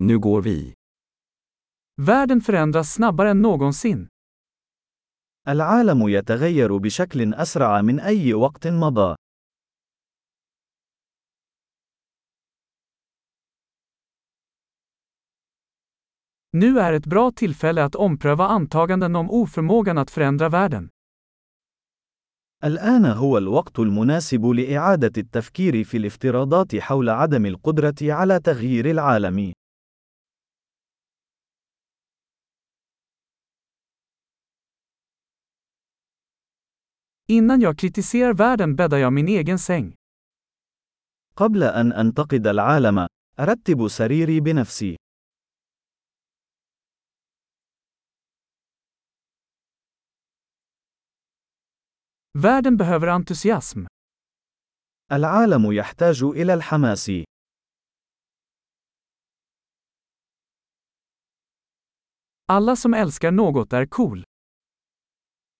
Nu går vi. Världen förändras snabbare än någonsin. العالم يتغير بشكل أسرع من أي وقت مضى. Nu är ett bra tillfälle att ompröva antaganden om oförmågan att förändra världen. الآن هو الوقت المناسب لإعادة التفكير في الافتراضات حول عدم القدرة على تغيير العالم. Innan jag kritiserar världen bäddar jag min egen säng. قبل أن أنتقد العالم، أرتب سريري بنفسي. Världen behöver entusiasm. العالم يحتاج إلى الحماس. Alla som älskar något är cool.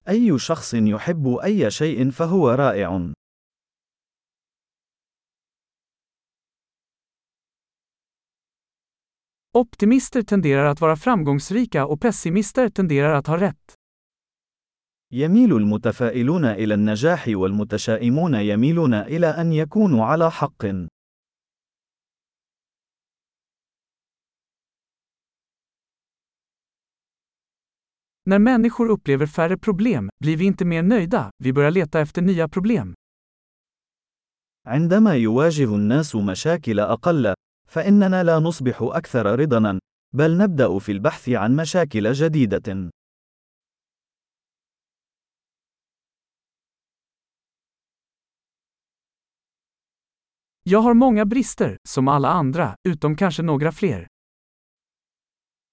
أي شخص يحب أي شيء فهو رائع. Optimister tenderar att vara framgångsrika och pessimister tenderar att ha rätt. يميل المتفائلون إلى النجاح والمتشائمون يميلون إلى أن يكونوا على حق. När människor upplever färre problem blir vi inte mer nöjda, vi börjar leta efter nya problem. عندما يواجه الناس مشاكل أقل، فإننا لا نصبح أكثر رضاً، بل نبدأ في البحث عن مشاكل جديدة. Jag har många brister, som alla andra, utom kanske några fler.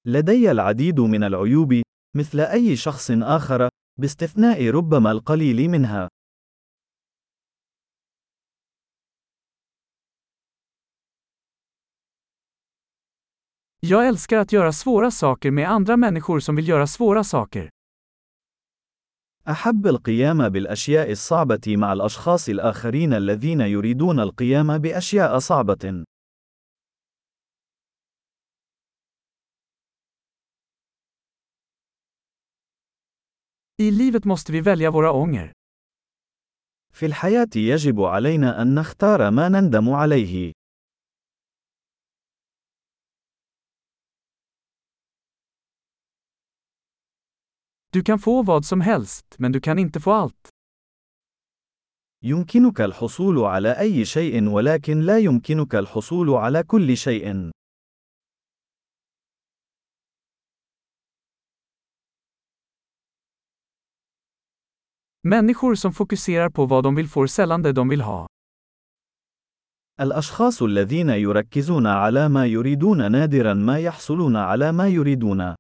لدي العديد من العيوب، مثل أي شخص آخر، باستثناء ربما القليل منها. Jag älskar att göra svåra saker med andra människor som vill göra svåra saker. أحب القيام بالأشياء الصعبة مع الأشخاص الآخرين الذين يريدون القيام بأشياء صعبة. I livet måste vi välja våra ånger. في الحياة يجب علينا أن نختار ما نندم عليه. Du kan få vad som helst, men du kan inte få allt. يمكنك الحصول على أي شيء ولكن لا يمكنك الحصول على كل شيء. Människor som fokuserar på vad de vill får sällan det de vill ha. الأشخاص الذين يركزون على ما يريدون نادرا ما يحصلون على ما يريدون.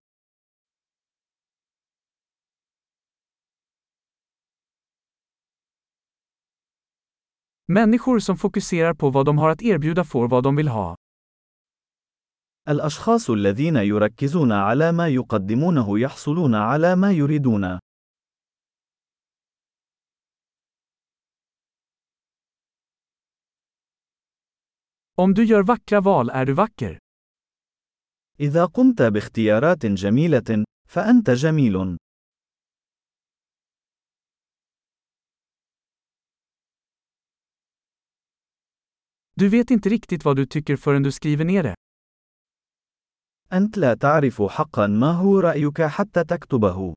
Människor som fokuserar på vad de har att erbjuda får vad de vill ha. الأشخاص الذين يركزون على ما يقدمونه يحصلون على ما يريدون. Om du gör vackra val är du vacker. إذا قمت باختيارات جميلة، فأنت جميل. Du vet inte riktigt vad du tycker förrän du skriver ner det. أنت لا تعرف حقا ما هو رأيك حتى تكتبه.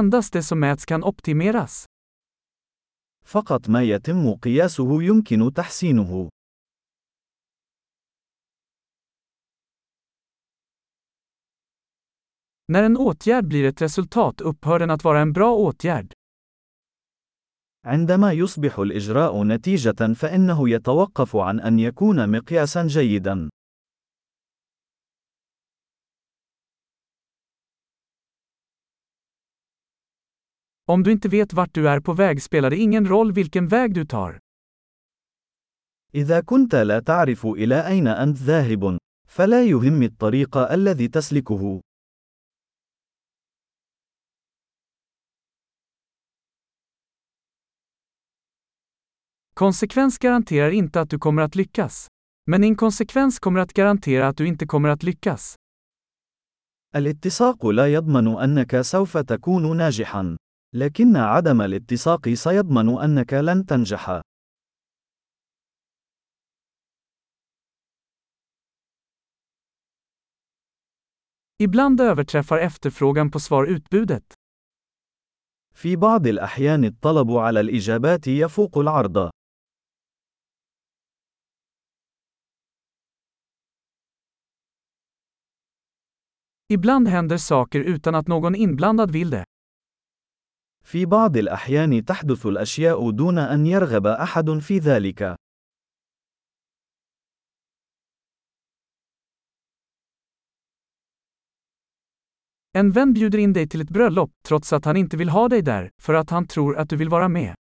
Endast det som mäts kan optimeras. فقط ما يتم قياسه يمكن تحسينه. När en åtgärd blir ett resultat upphör den att vara en bra åtgärd. عندما يصبح الإجراء نتيجة فإنه يتوقف عن أن يكون مقياسا جيدا. Om du inte vet vart du är på väg spelar det ingen roll vilken väg du tar. إذا كنت لا تعرف إلى أين أنت ذاهب، فلا يهم الطريق الذي تسلكه. Konsekvens garanterar inte att du kommer att lyckas. Men inkonsekvens kommer att garantera att du inte kommer att lyckas. الاتساق لا يضمن أنك سوف تكون ناجحا، لكن عدم الاتساق سيضمن أنك لن تنجح. Ibland överträffar efterfrågan på svar utbudet. في بعض الأحيان الطلب على الإجابات يفوق العرض. Ibland händer saker utan att någon inblandad vill det. في بعض الأحيان تحدث الأشياء دون أن يرغب أحد في ذلك. En vän bjuder in dig till ett bröllop, trots att han inte vill ha dig där, för att han tror att du vill vara med.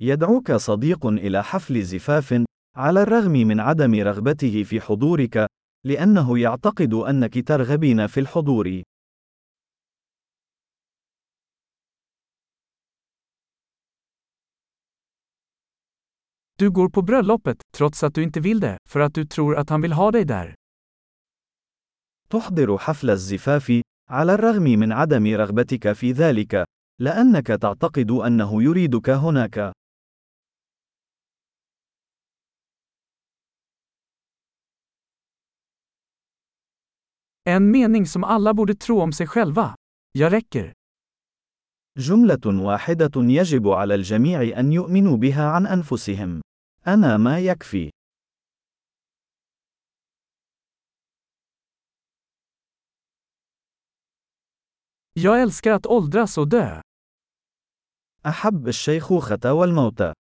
يدعوك صديق إلى حفل زفاف، على الرغم من عدم رغبته في حضورك، لأنه يعتقد أنك ترغبين في الحضور. Du går på bröllopet, trots att du inte vill det, för att du tror att han vill ha dig där. تحضر حفل الزفاف، على الرغم من عدم رغبتك في ذلك، لأنك تعتقد أنه يريدك هناك. En mening som alla borde tro om sig själva. Jag räcker. جملة واحدة يجب على الجميع أن يؤمنوا بها عن أنفسهم. أنا ما يكفي. Jag älskar att åldras och dö. أحب الشيخوخة والموت.